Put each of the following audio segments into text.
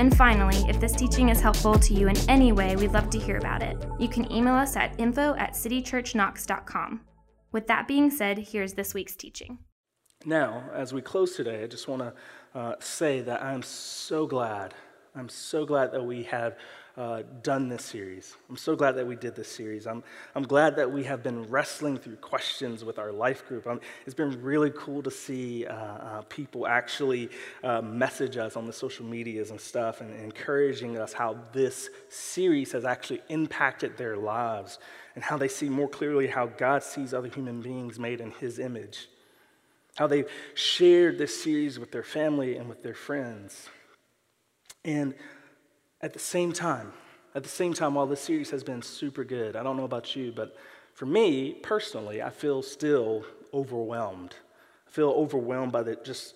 And finally, if this teaching is helpful to you in any way, we'd love to hear about it. You can email us at info at citychurchknox.com. With that being said, here's this week's teaching. Now, as we close today, I just want to uh, say that I'm so glad. I'm so glad that we have uh, done this series. I'm so glad that we did this series. I'm, I'm glad that we have been wrestling through questions with our life group. Um, it's been really cool to see uh, uh, people actually uh, message us on the social medias and stuff and, and encouraging us how this series has actually impacted their lives and how they see more clearly how God sees other human beings made in His image. How they've shared this series with their family and with their friends. And at the same time, at the same time, while this series has been super good, I don't know about you, but for me personally, I feel still overwhelmed. I feel overwhelmed by the just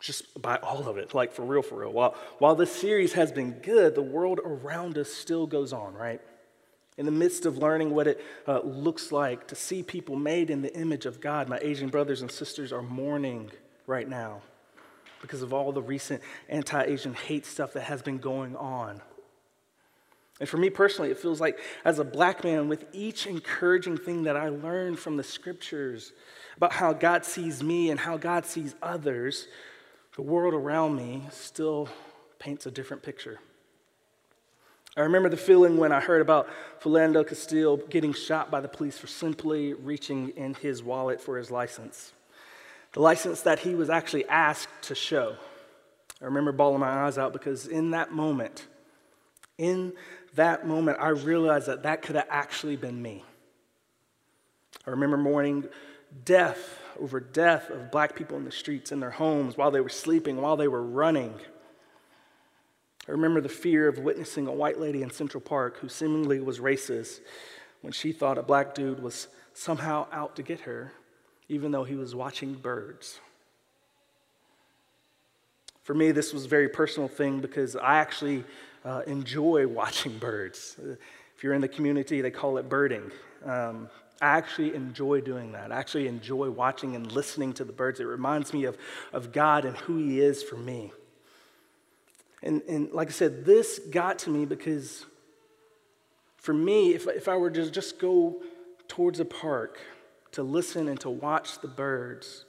just by all of it, like for real, for real. While, while this series has been good, the world around us still goes on, right? In the midst of learning what it uh, looks like to see people made in the image of God, my Asian brothers and sisters are mourning right now because of all the recent anti Asian hate stuff that has been going on. And for me personally, it feels like as a black man, with each encouraging thing that I learned from the scriptures about how God sees me and how God sees others, the world around me still paints a different picture. I remember the feeling when I heard about Philando Castile getting shot by the police for simply reaching in his wallet for his license the license that he was actually asked to show. I remember bawling my eyes out because in that moment, in that moment, I realized that that could have actually been me. I remember mourning death over death of black people in the streets, in their homes, while they were sleeping, while they were running. I remember the fear of witnessing a white lady in Central Park who seemingly was racist when she thought a black dude was somehow out to get her even though he was watching birds. For me, this was a very personal thing because I actually uh, enjoy watching birds. If you're in the community, they call it birding. Um, I actually enjoy doing that. I actually enjoy watching and listening to the birds. It reminds me of, of God and who He is for me. And, and like I said, this got to me because for me, if, if I were to just go towards a park, to listen and to watch the birds.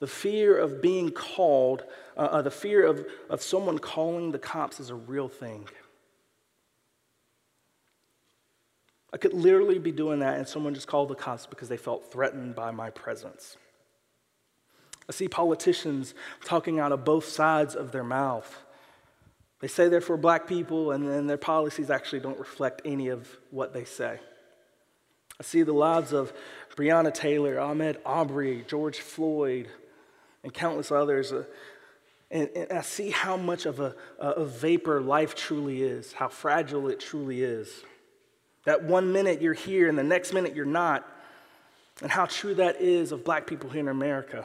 The fear of being called, uh, uh, the fear of, of someone calling the cops is a real thing. I could literally be doing that and someone just called the cops because they felt threatened by my presence. I see politicians talking out of both sides of their mouth. They say they're for black people, and then their policies actually don't reflect any of what they say. I see the lives of Breonna Taylor, Ahmaud Arbery, George Floyd, and countless others. Uh, and, and, I see how much of a, a vapor life truly is, how fragile it truly is. That one minute you're here and the next minute you're not, and how true that is of black people here in America.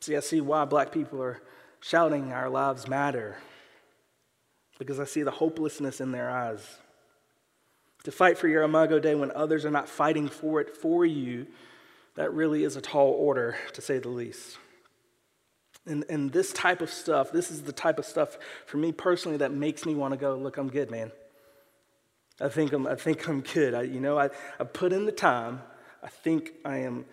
See, I see why black people are shouting, Our lives matter, because I see the hopelessness in their eyes. To fight for your Imago Dei when others are not fighting for it for you, that really is a tall order, to say the least. And, and this type of stuff, this is the type of stuff for me personally that makes me want to go, look, I'm good, man. I think I'm, I think I'm good. I, you know, I, I put in the time. I think I am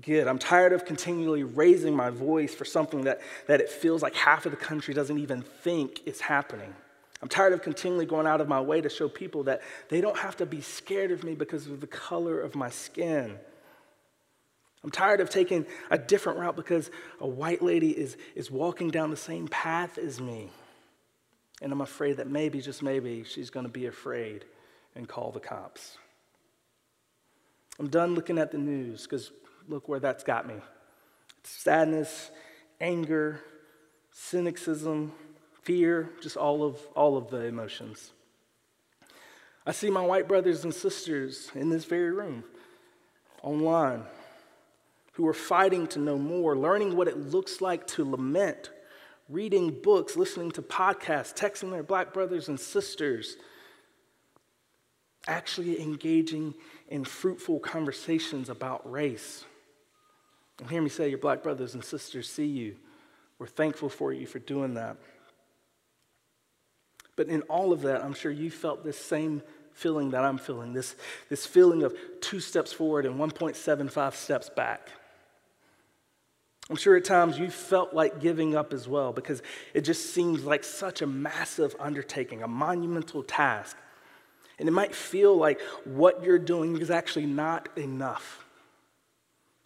good. I'm tired of continually raising my voice for something that, that it feels like half of the country doesn't even think is happening. I'm tired of continually going out of my way to show people that they don't have to be scared of me because of the color of my skin. I'm tired of taking a different route because a white lady is, is walking down the same path as me. And I'm afraid that maybe, just maybe, she's going to be afraid and call the cops. I'm done looking at the news because look where that's got me sadness, anger, cynicism, fear, just all of, all of the emotions. I see my white brothers and sisters in this very room online who are fighting to know more, learning what it looks like to lament, reading books, listening to podcasts, texting their black brothers and sisters, actually engaging in fruitful conversations about race. And hear me say, your black brothers and sisters see you. We're thankful for you for doing that. But in all of that, I'm sure you felt this same feeling that I'm feeling this, this feeling of two steps forward and 1.75 steps back. I'm sure at times you felt like giving up as well because it just seems like such a massive undertaking, a monumental task. And it might feel like what you're doing is actually not enough.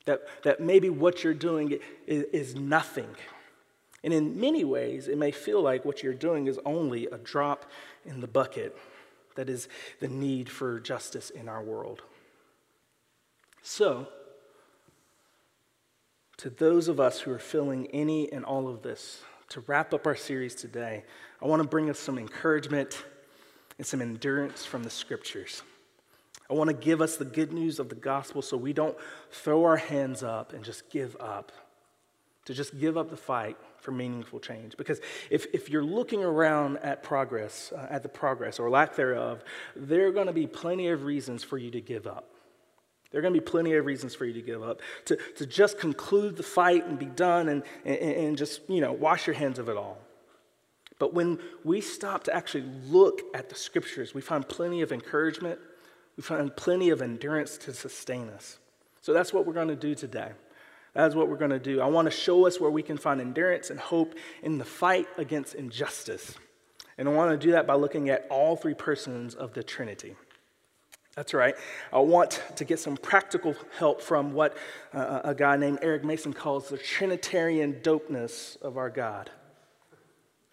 That, that maybe what you're doing is, is nothing. And in many ways, it may feel like what you're doing is only a drop in the bucket. That is the need for justice in our world. So, to those of us who are feeling any and all of this, to wrap up our series today, I want to bring us some encouragement and some endurance from the scriptures. I want to give us the good news of the gospel so we don't throw our hands up and just give up, to just give up the fight for meaningful change. Because if, if you're looking around at progress, uh, at the progress or lack thereof, there are going to be plenty of reasons for you to give up. There are going to be plenty of reasons for you to give up, to, to just conclude the fight and be done and, and, and just, you know, wash your hands of it all. But when we stop to actually look at the scriptures, we find plenty of encouragement, we find plenty of endurance to sustain us. So that's what we're going to do today. That's what we're going to do. I want to show us where we can find endurance and hope in the fight against injustice. And I want to do that by looking at all three persons of the Trinity. That's right. I want to get some practical help from what uh, a guy named Eric Mason calls the Trinitarian dopeness of our God.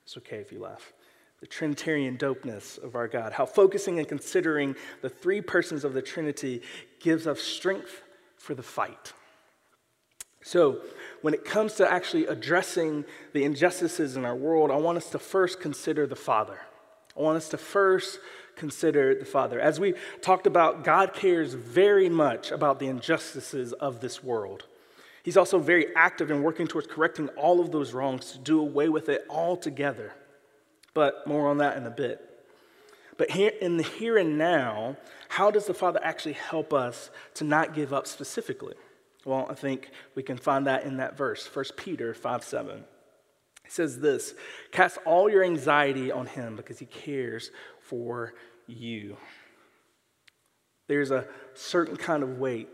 It's okay if you laugh. The Trinitarian dopeness of our God. How focusing and considering the three persons of the Trinity gives us strength for the fight. So, when it comes to actually addressing the injustices in our world, I want us to first consider the Father. I want us to first consider the Father. As we talked about, God cares very much about the injustices of this world. He's also very active in working towards correcting all of those wrongs to do away with it altogether. But more on that in a bit. But here in the here and now, how does the Father actually help us to not give up specifically? Well, I think we can find that in that verse, 1 Peter 5 7. It says this Cast all your anxiety on him because he cares for you. There's a certain kind of weight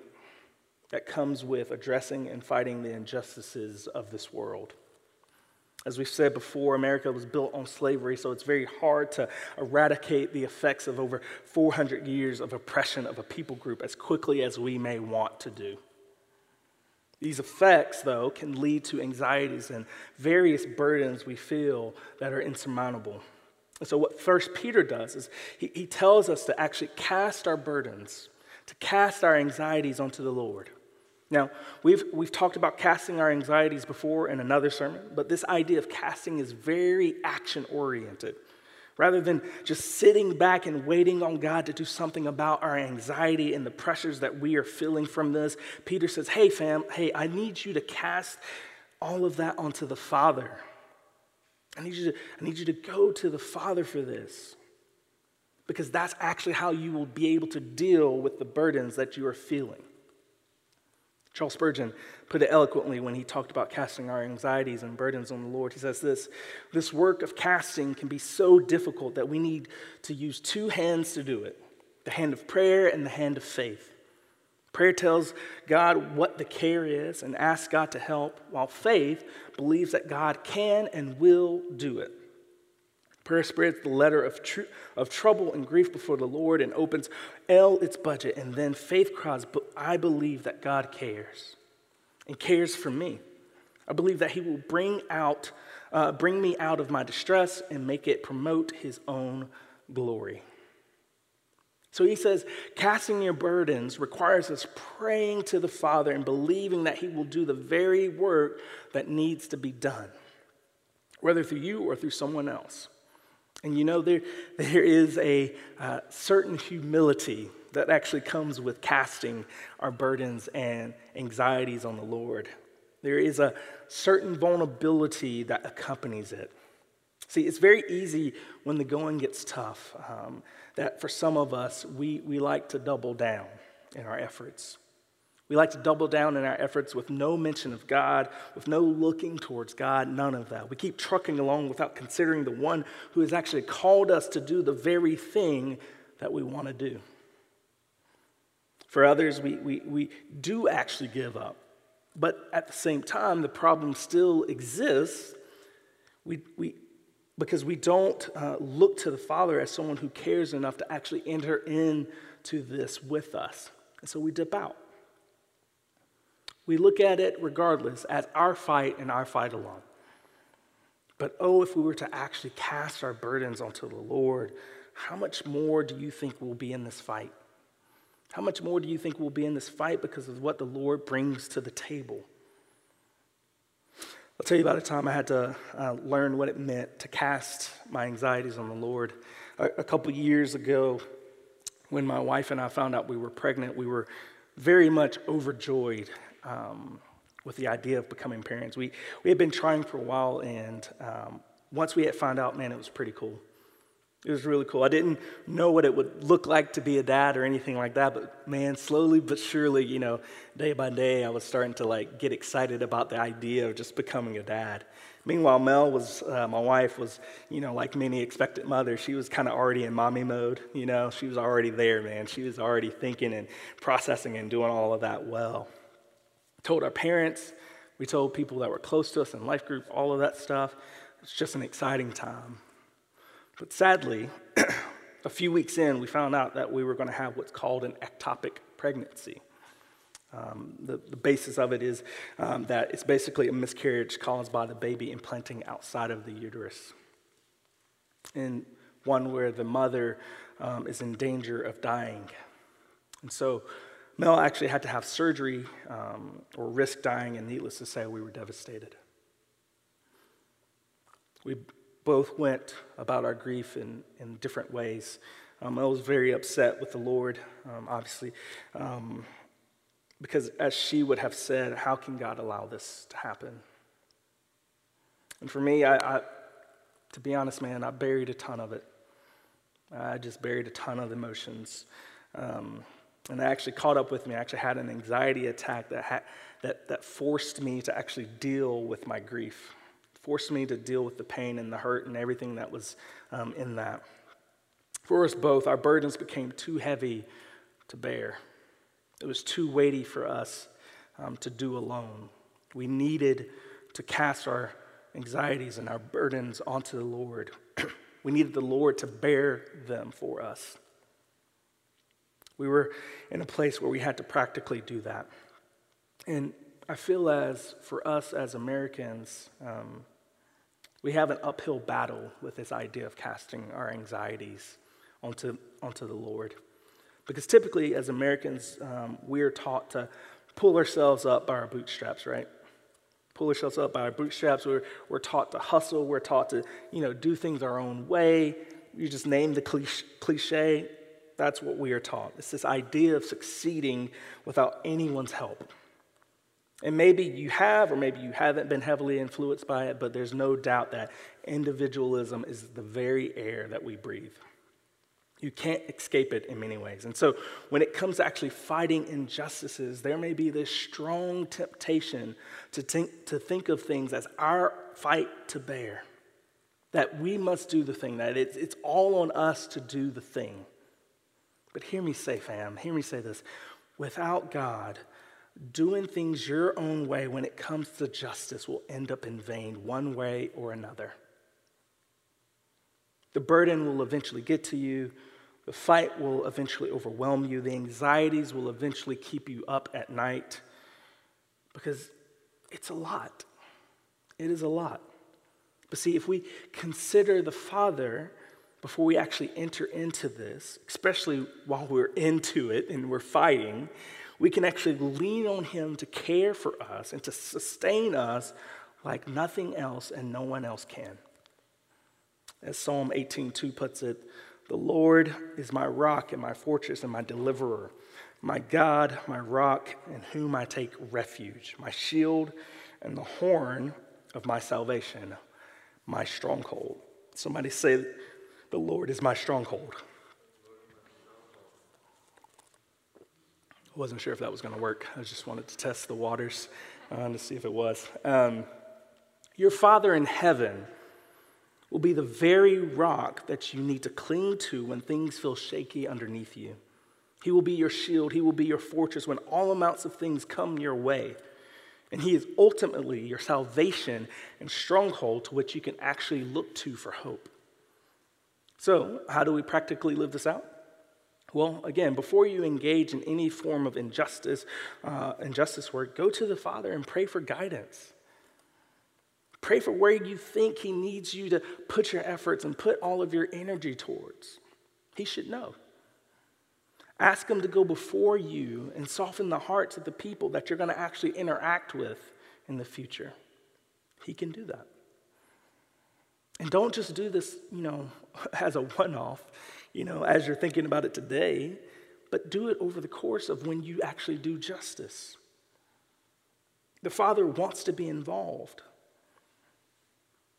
that comes with addressing and fighting the injustices of this world. As we've said before, America was built on slavery, so it's very hard to eradicate the effects of over 400 years of oppression of a people group as quickly as we may want to do. These effects, though, can lead to anxieties and various burdens we feel that are insurmountable. And so, what First Peter does is he, he tells us to actually cast our burdens, to cast our anxieties onto the Lord. Now, we've, we've talked about casting our anxieties before in another sermon, but this idea of casting is very action oriented. Rather than just sitting back and waiting on God to do something about our anxiety and the pressures that we are feeling from this, Peter says, Hey, fam, hey, I need you to cast all of that onto the Father. I need you to, I need you to go to the Father for this. Because that's actually how you will be able to deal with the burdens that you are feeling. Charles Spurgeon put it eloquently when he talked about casting our anxieties and burdens on the Lord. He says this This work of casting can be so difficult that we need to use two hands to do it the hand of prayer and the hand of faith. Prayer tells God what the care is and asks God to help, while faith believes that God can and will do it. Prayer spreads the letter of, tr- of trouble and grief before the Lord and opens L its budget. And then faith cries, But I believe that God cares and cares for me. I believe that He will bring, out, uh, bring me out of my distress and make it promote His own glory. So he says, casting your burdens requires us praying to the Father and believing that He will do the very work that needs to be done, whether through you or through someone else. And you know, there, there is a uh, certain humility that actually comes with casting our burdens and anxieties on the Lord. There is a certain vulnerability that accompanies it. See, it's very easy when the going gets tough um, that for some of us, we, we like to double down in our efforts. We like to double down in our efforts with no mention of God, with no looking towards God, none of that. We keep trucking along without considering the one who has actually called us to do the very thing that we want to do. For others, we, we, we do actually give up. But at the same time, the problem still exists we, we, because we don't uh, look to the Father as someone who cares enough to actually enter into this with us. And so we dip out. We look at it regardless as our fight and our fight alone. But oh, if we were to actually cast our burdens onto the Lord, how much more do you think we'll be in this fight? How much more do you think we'll be in this fight because of what the Lord brings to the table? I'll tell you about a time I had to uh, learn what it meant to cast my anxieties on the Lord. A, a couple years ago, when my wife and I found out we were pregnant, we were very much overjoyed um, with the idea of becoming parents. We, we had been trying for a while, and um, once we had found out, man, it was pretty cool. It was really cool. I didn't know what it would look like to be a dad or anything like that, but man, slowly but surely, you know, day by day, I was starting to like get excited about the idea of just becoming a dad. Meanwhile, Mel was, uh, my wife was, you know, like many expectant mothers, she was kind of already in mommy mode, you know, she was already there, man. She was already thinking and processing and doing all of that well told our parents, we told people that were close to us in life group, all of that stuff. It's just an exciting time. But sadly, a few weeks in, we found out that we were going to have what's called an ectopic pregnancy. Um, the, the, basis of it is um, that it's basically a miscarriage caused by the baby implanting outside of the uterus. And one where the mother um, is in danger of dying. And so Mel actually had to have surgery um, or risk dying, and needless to say, we were devastated. We both went about our grief in, in different ways. Um, I was very upset with the Lord, um, obviously, um, because as she would have said, how can God allow this to happen? And for me, I, I, to be honest, man, I buried a ton of it. I just buried a ton of emotions. And that actually caught up with me. I actually had an anxiety attack that, ha- that, that forced me to actually deal with my grief, forced me to deal with the pain and the hurt and everything that was um, in that. For us both, our burdens became too heavy to bear. It was too weighty for us um, to do alone. We needed to cast our anxieties and our burdens onto the Lord. we needed the Lord to bear them for us. We were in a place where we had to practically do that. And I feel as for us as Americans, um, we have an uphill battle with this idea of casting our anxieties onto, onto the Lord. Because typically, as Americans, um, we're taught to pull ourselves up by our bootstraps, right? Pull ourselves up by our bootstraps. We're, we're taught to hustle. We're taught to, you know, do things our own way. You just name the cliche. That's what we are taught. It's this idea of succeeding without anyone's help. And maybe you have, or maybe you haven't been heavily influenced by it, but there's no doubt that individualism is the very air that we breathe. You can't escape it in many ways. And so, when it comes to actually fighting injustices, there may be this strong temptation to think, to think of things as our fight to bear. That we must do the thing, that it's, it's all on us to do the thing. But hear me say, fam, hear me say this. Without God, doing things your own way when it comes to justice will end up in vain, one way or another. The burden will eventually get to you. The fight will eventually overwhelm you. The anxieties will eventually keep you up at night because it's a lot. It is a lot. But see, if we consider the Father before we actually enter into this, especially while we're into it and we're fighting, we can actually lean on Him to care for us and to sustain us like nothing else and no one else can. As Psalm 18:2 puts it, The Lord is my rock and my fortress and my deliverer, my God, my rock, in whom I take refuge, my shield and the horn of my salvation, my stronghold. Somebody say, The Lord is my stronghold. I wasn't sure if that was going to work. I just wanted to test the waters uh, to see if it was. Um, your Father in heaven will be the very rock that you need to cling to when things feel shaky underneath you. He will be your shield, He will be your fortress when all amounts of things come your way. And He is ultimately your salvation and stronghold to which you can actually look to for hope. So, how do we practically live this out? Well, again, before you engage in any form of injustice, uh, injustice work, go to the Father and pray for guidance. Pray for where you think He needs you to put your efforts and put all of your energy towards. He should know. Ask Him to go before you and soften the hearts of the people that you're going to actually interact with in the future. He can do that. And don't just do this, you know, as a one off, you know, as you're thinking about it today, but do it over the course of when you actually do justice. The Father wants to be involved.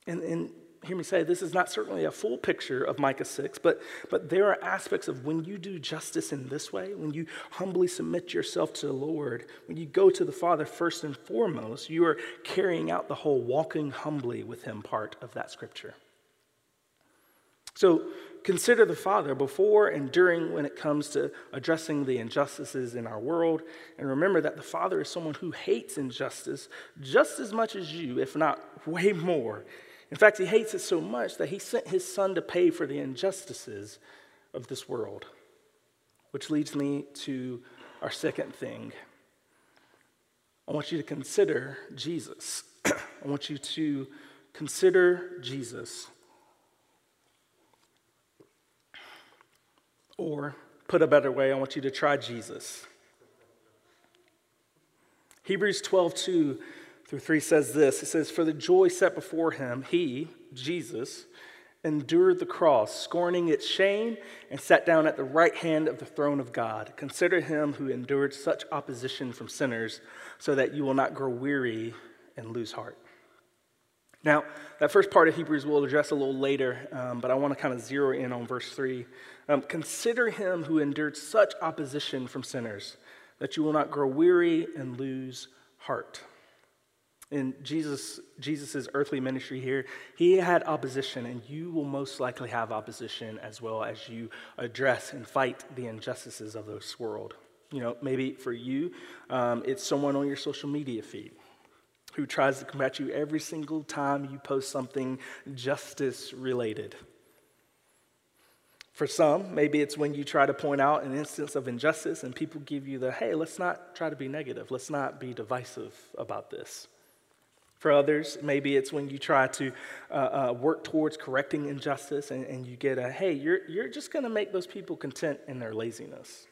And, and hear me say, this is not certainly a full picture of Micah 6, but, but there are aspects of when you do justice in this way, when you humbly submit yourself to the Lord, when you go to the Father first and foremost, you are carrying out the whole walking humbly with Him part of that scripture. So consider the Father before and during when it comes to addressing the injustices in our world. And remember that the Father is someone who hates injustice just as much as you, if not way more. In fact, he hates it so much that he sent his son to pay for the injustices of this world. Which leads me to our second thing. I want you to consider Jesus. I want you to consider Jesus. Or, put a better way, I want you to try Jesus. Hebrews 12, 2 through 3 says this It says, For the joy set before him, he, Jesus, endured the cross, scorning its shame, and sat down at the right hand of the throne of God. Consider him who endured such opposition from sinners, so that you will not grow weary and lose heart. Now, that first part of Hebrews we'll address a little later, um, but I want to kind of zero in on verse 3. Um, Consider him who endured such opposition from sinners, that you will not grow weary and lose heart in Jesus Jesus's earthly ministry here, he had opposition, and you will most likely have opposition as well as you address and fight the injustices of this world. You know, maybe for you, um, it's someone on your social media feed who tries to combat you every single time you post something justice related. For some, maybe it's when you try to point out an instance of injustice and people give you the, hey, let's not try to be negative, let's not be divisive about this. For others, maybe it's when you try to uh, uh, work towards correcting injustice and, and you get a, hey, you're, you're just going to make those people content in their laziness.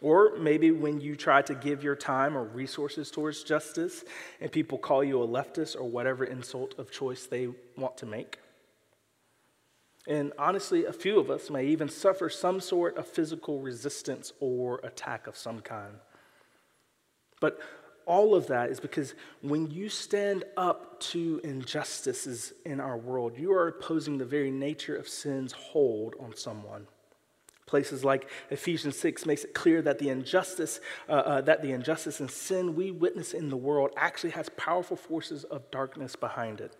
Or maybe when you try to give your time or resources towards justice and people call you a leftist or whatever insult of choice they want to make. And honestly, a few of us may even suffer some sort of physical resistance or attack of some kind. But all of that is because when you stand up to injustices in our world, you are opposing the very nature of sin's hold on someone. Places like Ephesians 6 makes it clear that the injustice, uh, uh, that the injustice and sin we witness in the world actually has powerful forces of darkness behind it.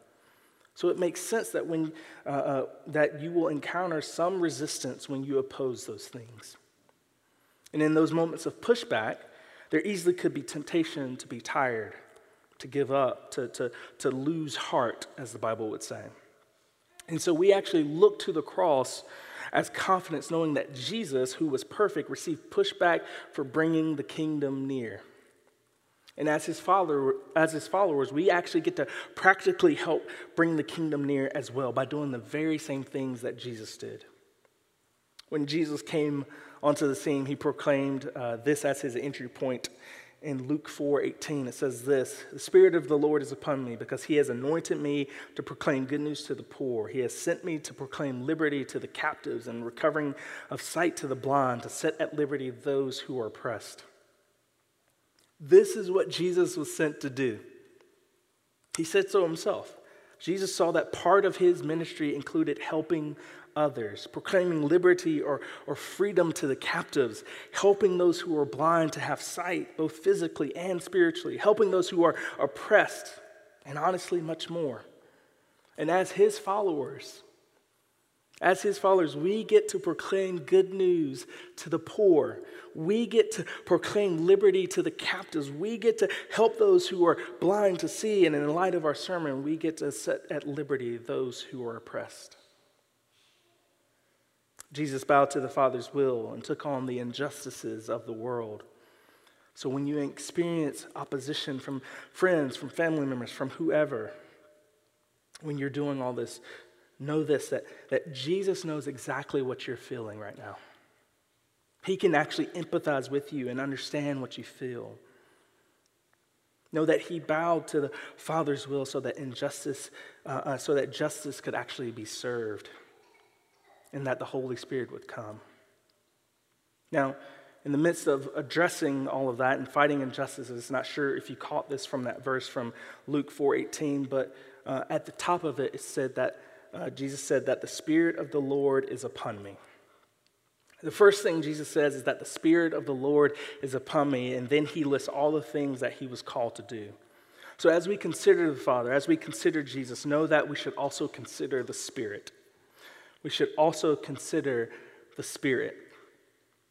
So it makes sense that when uh, uh that you will encounter some resistance when you oppose those things. And in those moments of pushback, there easily could be temptation to be tired, to give up, to, to, to lose heart, as the Bible would say. And so we actually look to the cross as confidence, knowing that Jesus, who was perfect, received pushback for bringing the kingdom near. And as his, follower, as his followers, we actually get to practically help bring the kingdom near as well by doing the very same things that Jesus did. When Jesus came onto the scene, he proclaimed uh, this as his entry point in Luke 4 18, it says this The Spirit of the Lord is upon me because he has anointed me to proclaim good news to the poor. He has sent me to proclaim liberty to the captives and recovering of sight to the blind, to set at liberty those who are oppressed. This is what Jesus was sent to do. He said so himself. Jesus saw that part of his ministry included helping others, proclaiming liberty or, or freedom to the captives, helping those who are blind to have sight, both physically and spiritually, helping those who are oppressed, and honestly, much more. And as his followers, as his followers, we get to proclaim good news to the poor. We get to proclaim liberty to the captives. We get to help those who are blind to see. And in light of our sermon, we get to set at liberty those who are oppressed. Jesus bowed to the Father's will and took on the injustices of the world. So when you experience opposition from friends, from family members, from whoever, when you're doing all this, know this that, that Jesus knows exactly what you're feeling right now. He can actually empathize with you and understand what you feel. Know that he bowed to the Father's will so that injustice, uh, uh, so that justice could actually be served and that the Holy Spirit would come. Now, in the midst of addressing all of that and fighting injustices, not sure if you caught this from that verse from Luke 4:18, but uh, at the top of it, it said that uh, Jesus said that the Spirit of the Lord is upon me. The first thing Jesus says is that the Spirit of the Lord is upon me, and then he lists all the things that he was called to do. So, as we consider the Father, as we consider Jesus, know that we should also consider the Spirit we should also consider the Spirit.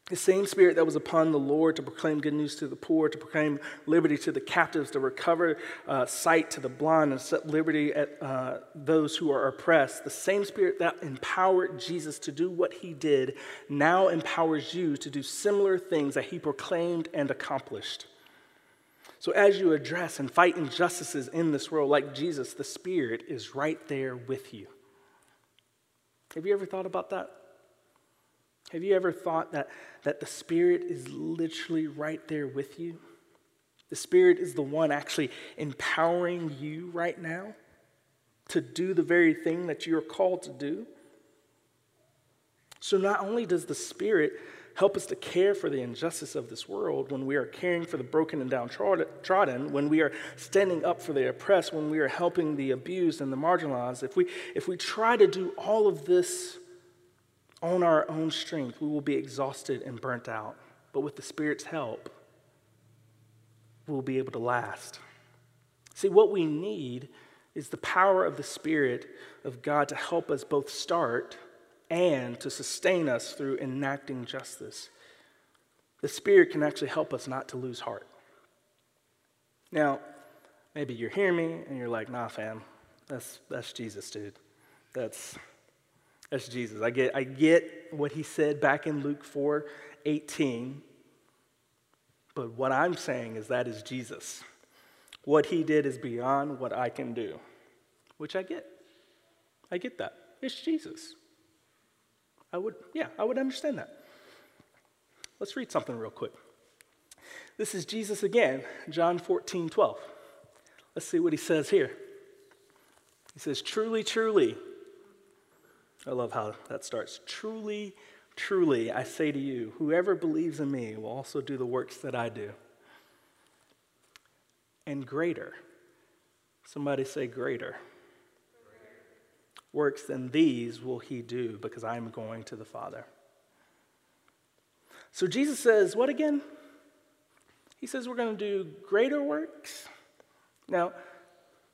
The same Spirit that was upon the Lord to proclaim good news to the poor, to proclaim liberty to the captives, to recover uh, sight to the blind, and set liberty at uh, those who are oppressed. The same Spirit that empowered Jesus to do what he did now empowers you to do similar things that he proclaimed and accomplished. So, as you address and fight injustices in this world, like Jesus, the Spirit is right there with you. Have you ever thought about that? Have you ever thought that, that the Spirit is literally right there with you? The Spirit is the one actually empowering you right now to do the very thing that you're called to do. So, not only does the Spirit help us to care for the injustice of this world, when we are caring for the broken and downtrodden, when we are standing up for the oppressed, when we are helping the abused and the marginalized, if we, if we try to do all of this on our own strength, we will be exhausted and burnt out. But with the Spirit's help, we'll be able to last. See, what we need is the power of the Spirit of God to help us both start and to sustain us through enacting justice. The Spirit can actually help us not to lose heart. Now, maybe you're hearing me and you're like, nah, fam, that's, that's Jesus, dude. That's, that's Jesus. I get, I get what he said back in Luke 4 18, but what I'm saying is that is Jesus. What he did is beyond what I can do, which I get. I get that. It's Jesus. I would, yeah, I would understand that. Let's read something real quick. This is Jesus again, John 14, 12. Let's see what he says here. He says, Truly, truly, I love how that starts. Truly, truly, I say to you, whoever believes in me will also do the works that I do. And greater. Somebody say greater works than these will he do because I am going to the Father. So Jesus says, what again? He says we're going to do greater works. Now,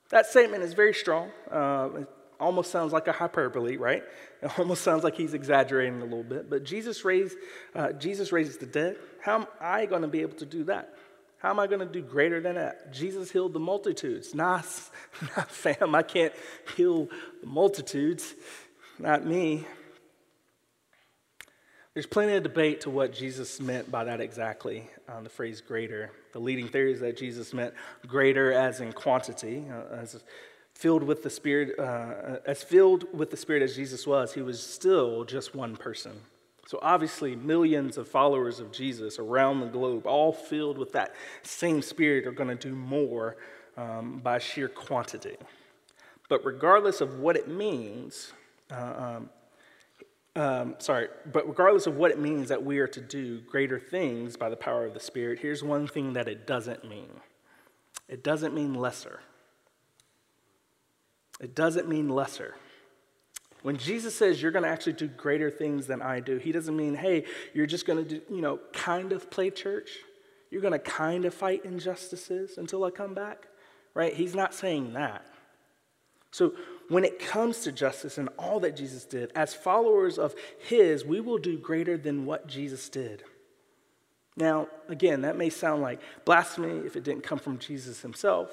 that statement is very strong. Uh, it almost sounds like a hyperbole, right? It almost sounds like he's exaggerating a little bit. But Jesus raised, uh, Jesus raises the dead. How am I going to be able to do that? How am I going to do greater than that? Jesus healed the multitudes. Nah, nah, fam, I can't heal the multitudes. Not me. There's plenty of debate to what Jesus meant by that exactly, um, the phrase greater. The leading theory is that Jesus meant greater as in quantity, uh, as filled with the Spirit, uh, as filled with the Spirit as Jesus was, he was still just one person. So, obviously, millions of followers of Jesus around the globe, all filled with that same spirit, are going to do more um, by sheer quantity. But regardless of what it means, uh, um, um, sorry, but regardless of what it means that we are to do greater things by the power of the Spirit, here's one thing that it doesn't mean it doesn't mean lesser. It doesn't mean lesser. When Jesus says you're going to actually do greater things than I do, he doesn't mean, hey, you're just going to do, you know, kind of play church. You're going to kind of fight injustices until I come back, right? He's not saying that. So when it comes to justice and all that Jesus did, as followers of his, we will do greater than what Jesus did. Now, again, that may sound like blasphemy if it didn't come from Jesus himself,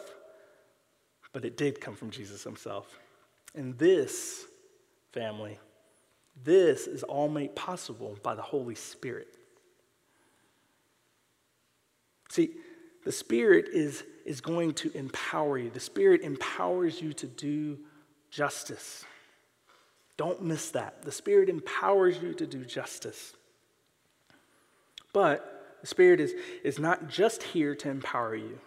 but it did come from Jesus himself. And this family. This is all made possible by the Holy Spirit. See, the Spirit is, is going to empower you. The Spirit empowers you to do justice. Don't miss that. The Spirit empowers you to do justice. But the Spirit is, is not just here to empower you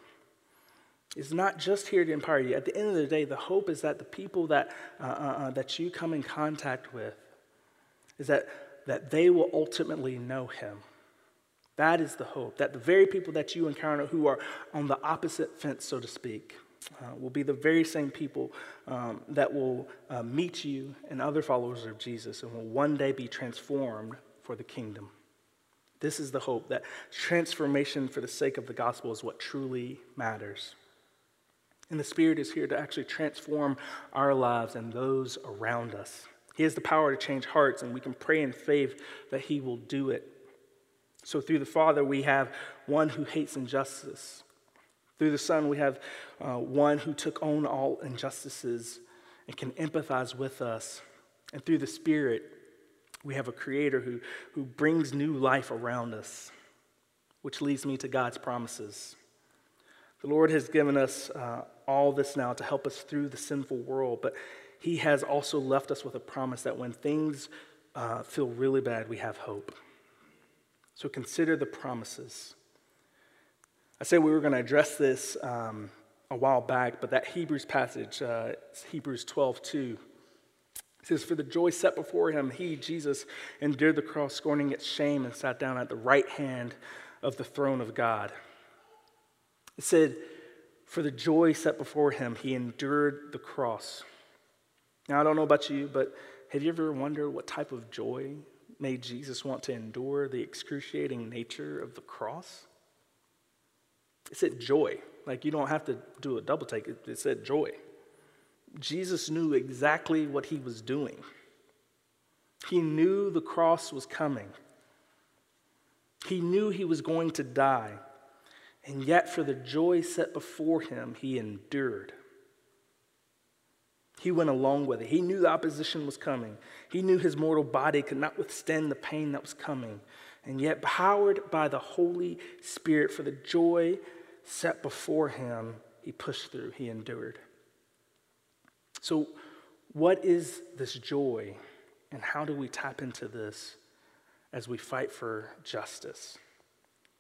is not just here to empower you. At the end of the day, the hope is that the people that, uh, uh, uh, that you come in contact with, is that, that they will ultimately know him. That is the hope. That the very people that you encounter who are on the opposite fence, so to speak, uh, will be the very same people um, that will uh, meet you and other followers of Jesus and will one day be transformed for the kingdom. This is the hope that transformation for the sake of the gospel is what truly matters. And the Spirit is here to actually transform our lives and those around us. He has the power to change hearts, and we can pray in faith that He will do it. So, through the Father, we have one who hates injustice. Through the Son, we have uh, one who took on all injustices and can empathize with us. And through the Spirit, we have a Creator who, who brings new life around us, which leads me to God's promises. The Lord has given us uh, all this now to help us through the sinful world, but He has also left us with a promise that when things uh, feel really bad, we have hope. So consider the promises. I said we were going to address this um, a while back, but that Hebrews passage, uh, Hebrews 12 2, says, For the joy set before him, he, Jesus, endured the cross, scorning its shame, and sat down at the right hand of the throne of God. It said, For the joy set before him, he endured the cross. Now, I don't know about you, but have you ever wondered what type of joy made Jesus want to endure the excruciating nature of the cross? It said joy. Like you don't have to do a double take, it, said joy. Jesus knew exactly what he was doing. He knew the cross was coming. He knew he was going to die. And yet, for the joy set before him, he endured. He went along with it. He knew the opposition was coming. He knew his mortal body could not withstand the pain that was coming. And yet, powered by the Holy Spirit for the joy set before him, he pushed through, he endured. So, what is this joy, and how do we tap into this as we fight for justice?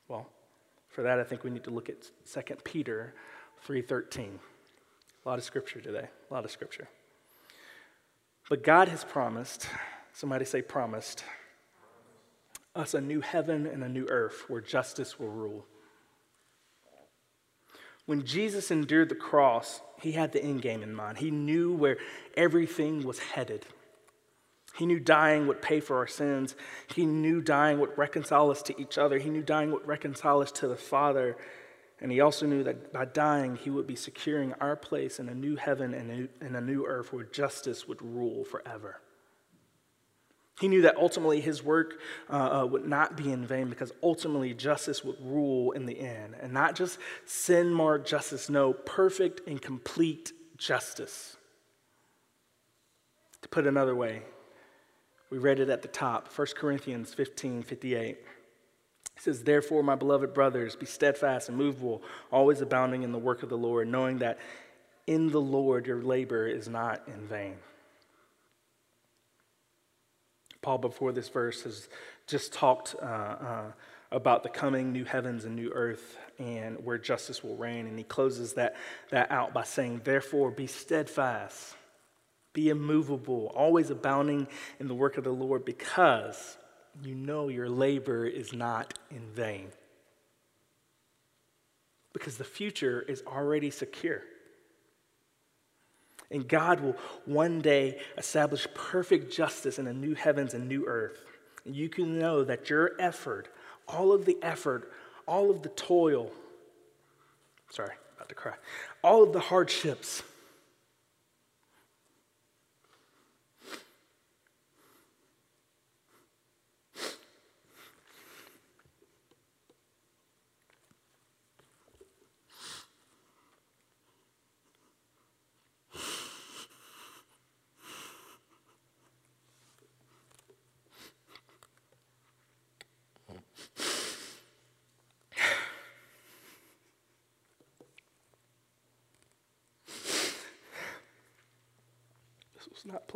Well, for that, I think we need to look at 2 Peter 3:13. A lot of scripture today, a lot of scripture. But God has promised, somebody say promised, us a new heaven and a new earth where justice will rule. When Jesus endured the cross, he had the end game in mind. He knew where everything was headed. He knew dying would pay for our sins. He knew dying would reconcile us to each other. He knew dying would reconcile us to the Father. And he also knew that by dying, he would be securing our place in a new heaven and in a new earth where justice would rule forever. He knew that ultimately his work uh, uh, would not be in vain because ultimately justice would rule in the end. And not just sin marked justice, no, perfect and complete justice. To put another way, we read it at the top, 1 Corinthians 15 58. It says, Therefore, my beloved brothers, be steadfast and movable, always abounding in the work of the Lord, knowing that in the Lord your labor is not in vain. Paul, before this verse, has just talked uh, uh, about the coming new heavens and new earth and where justice will reign. And he closes that, that out by saying, Therefore, be steadfast, be immovable, always abounding in the work of the Lord, because you know your labor is not in vain. Because the future is already secure. And God will one day establish perfect justice in a new heavens and new earth. And you can know that your effort, all of the effort, all of the toil, sorry, about to cry, all of the hardships,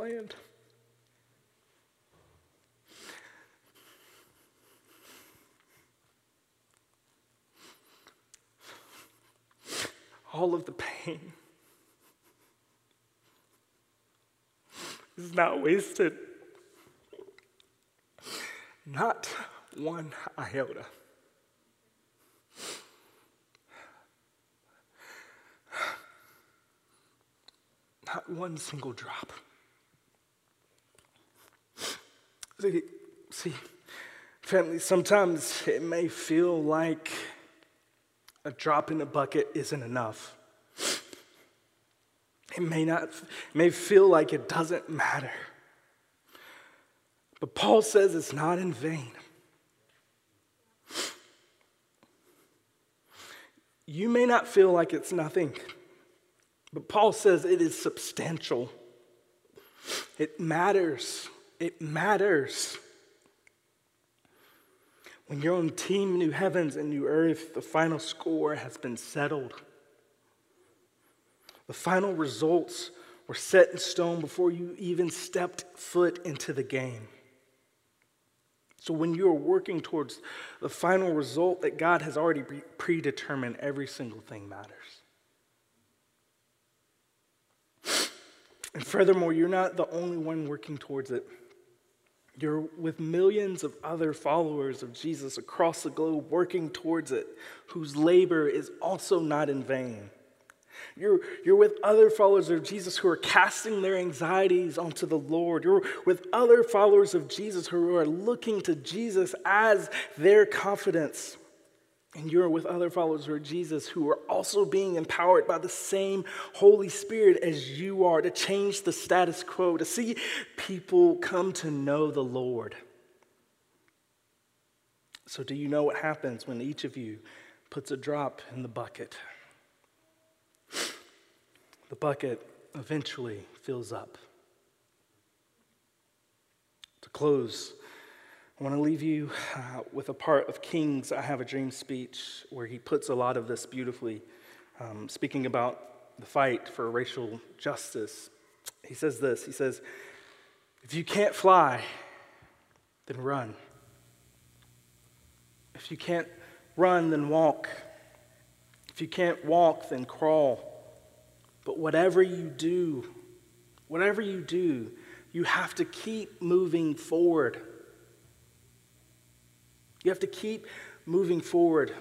planned. All of the pain is not wasted. Not one iota. Not one single drop. See, family, sometimes it may feel like a drop in the bucket isn't enough. It may not, it may feel like it doesn't matter. But Paul says it's not in vain. You may not feel like it's nothing, but Paul says it is substantial. It matters. It matters. When you're on Team New Heavens and New Earth, the final score has been settled. The final results were set in stone before you even stepped foot into the game. So, when you are working towards the final result that God has already predetermined, every single thing matters. And furthermore, you're not the only one working towards it. You're with millions of other followers of Jesus across the globe working towards it, whose labor is also not in vain. You're, you're with other followers of Jesus who are casting their anxieties onto the Lord. You're with other followers of Jesus who are looking to Jesus as their confidence. And you're with other followers of Jesus who are also being empowered by the same Holy Spirit as you are to change the status quo, to see people come to know the Lord. So, do you know what happens when each of you puts a drop in the bucket? The bucket eventually fills up. To close, I want to leave you uh, with a part of King's I Have a Dream speech where he puts a lot of this beautifully, um, speaking about the fight for racial justice. He says this He says, If you can't fly, then run. If you can't run, then walk. If you can't walk, then crawl. But whatever you do, whatever you do, you have to keep moving forward. You have to keep moving forward.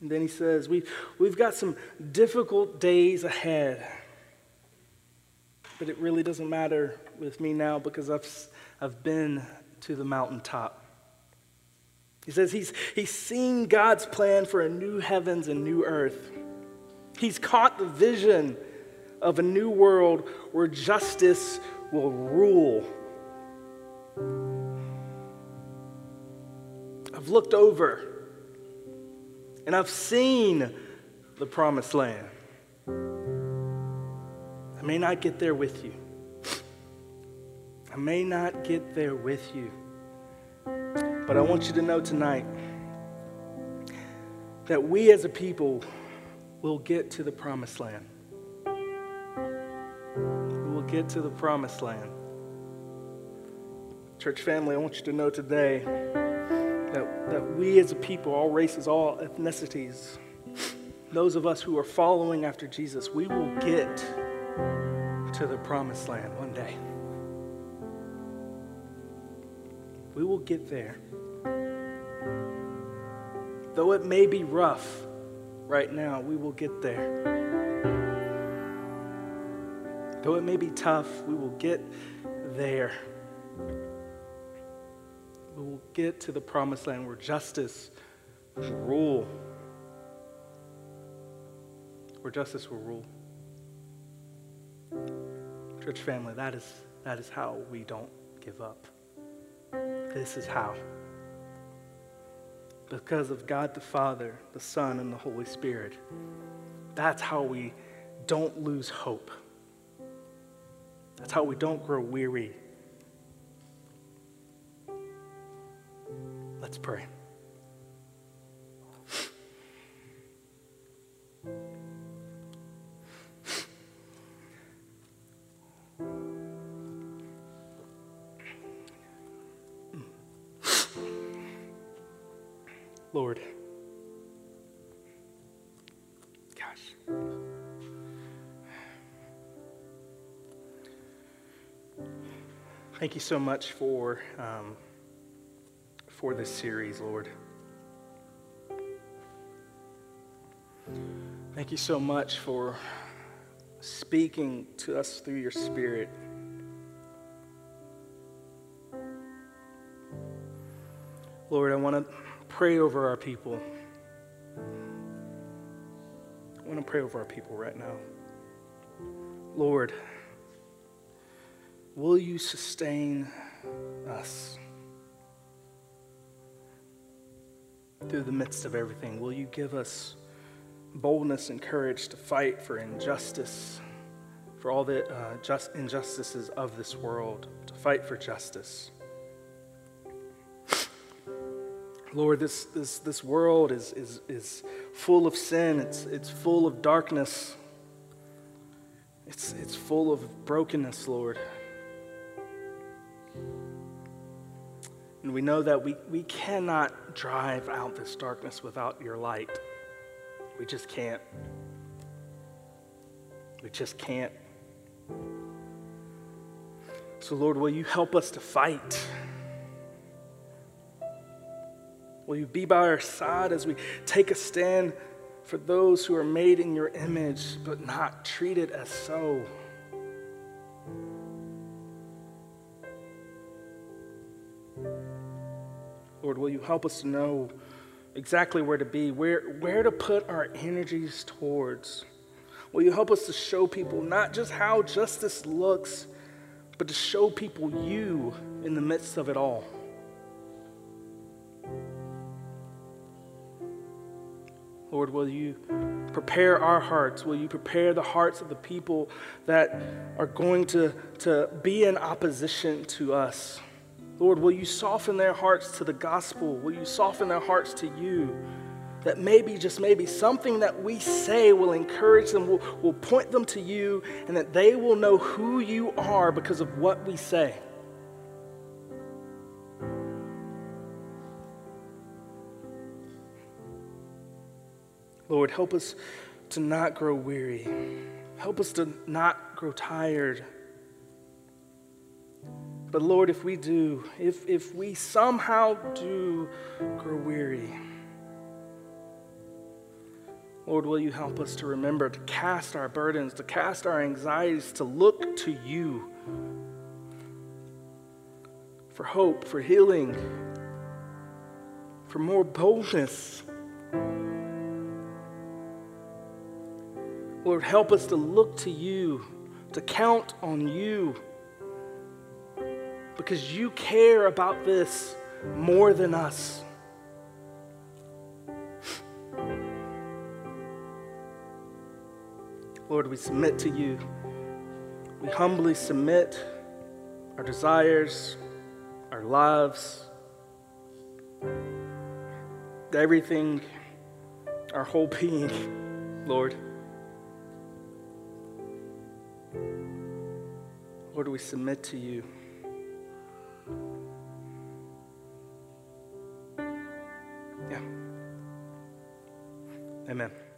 And then he says, we've, we've got some difficult days ahead. But it really doesn't matter with me now because I've, I've been to the mountaintop. He says he's, he's seen God's plan for a new heavens and new earth. He's caught the vision of a new world where justice will rule I've looked over and I've seen the promised land. I may not get there with you. I may not get there with you. But I want you to know tonight that we as a people will get to the promised land. We will get to the promised land. Church family, I want you to know today that, that we as a people, all races, all ethnicities, those of us who are following after Jesus, we will get to the promised land one day. We will get there. Though it may be rough right now, we will get there. Though it may be tough, we will get there. Get to the promised land where justice will rule. Where justice will rule. Church family, that is, that is how we don't give up. This is how. Because of God the Father, the Son, and the Holy Spirit. That's how we don't lose hope. That's how we don't grow weary. Let's pray. Lord. Gosh. Thank you so much for, um, for this series, Lord. Thank you so much for speaking to us through your Spirit. Lord, I want to pray over our people. I want to pray over our people right now. Lord, will you sustain us through the midst of everything? Will you give us boldness and courage to fight for injustice, for all the uh, just injustices of this world, to fight for justice? Lord, this, this, this world is, is, is full of sin, it's, it's full of darkness, it's, it's full of brokenness, Lord. And we know that we, we cannot drive out this darkness without your light. We just can't. We just can't. So, Lord, will you help us to fight? Will you be by our side as we take a stand for those who are made in your image but not treated as so? Help us to know exactly where to be, where, where to put our energies towards? Will you help us to show people not just how justice looks, but to show people you in the midst of it all? Lord, will you prepare our hearts? Will you prepare the hearts of the people that are going to, to be in opposition to us? Lord, will you soften their hearts to the gospel? Will you soften their hearts to you? That maybe, just maybe, something that we say will encourage them, will, will point them to you, and that they will know who you are because of what we say. Lord, help us to not grow weary. Help us to not grow tired. But Lord, if we do, if, if we somehow do grow weary, Lord, will you help us to remember to cast our burdens, to cast our anxieties, to look to you for hope, for healing, for more boldness. Lord, help us to look to you, to count on you, because you care about this more than us. Lord, we submit to you. We humbly submit our desires, our lives, everything, our whole being, Lord. Lord, we submit to you. Yeah. Amen.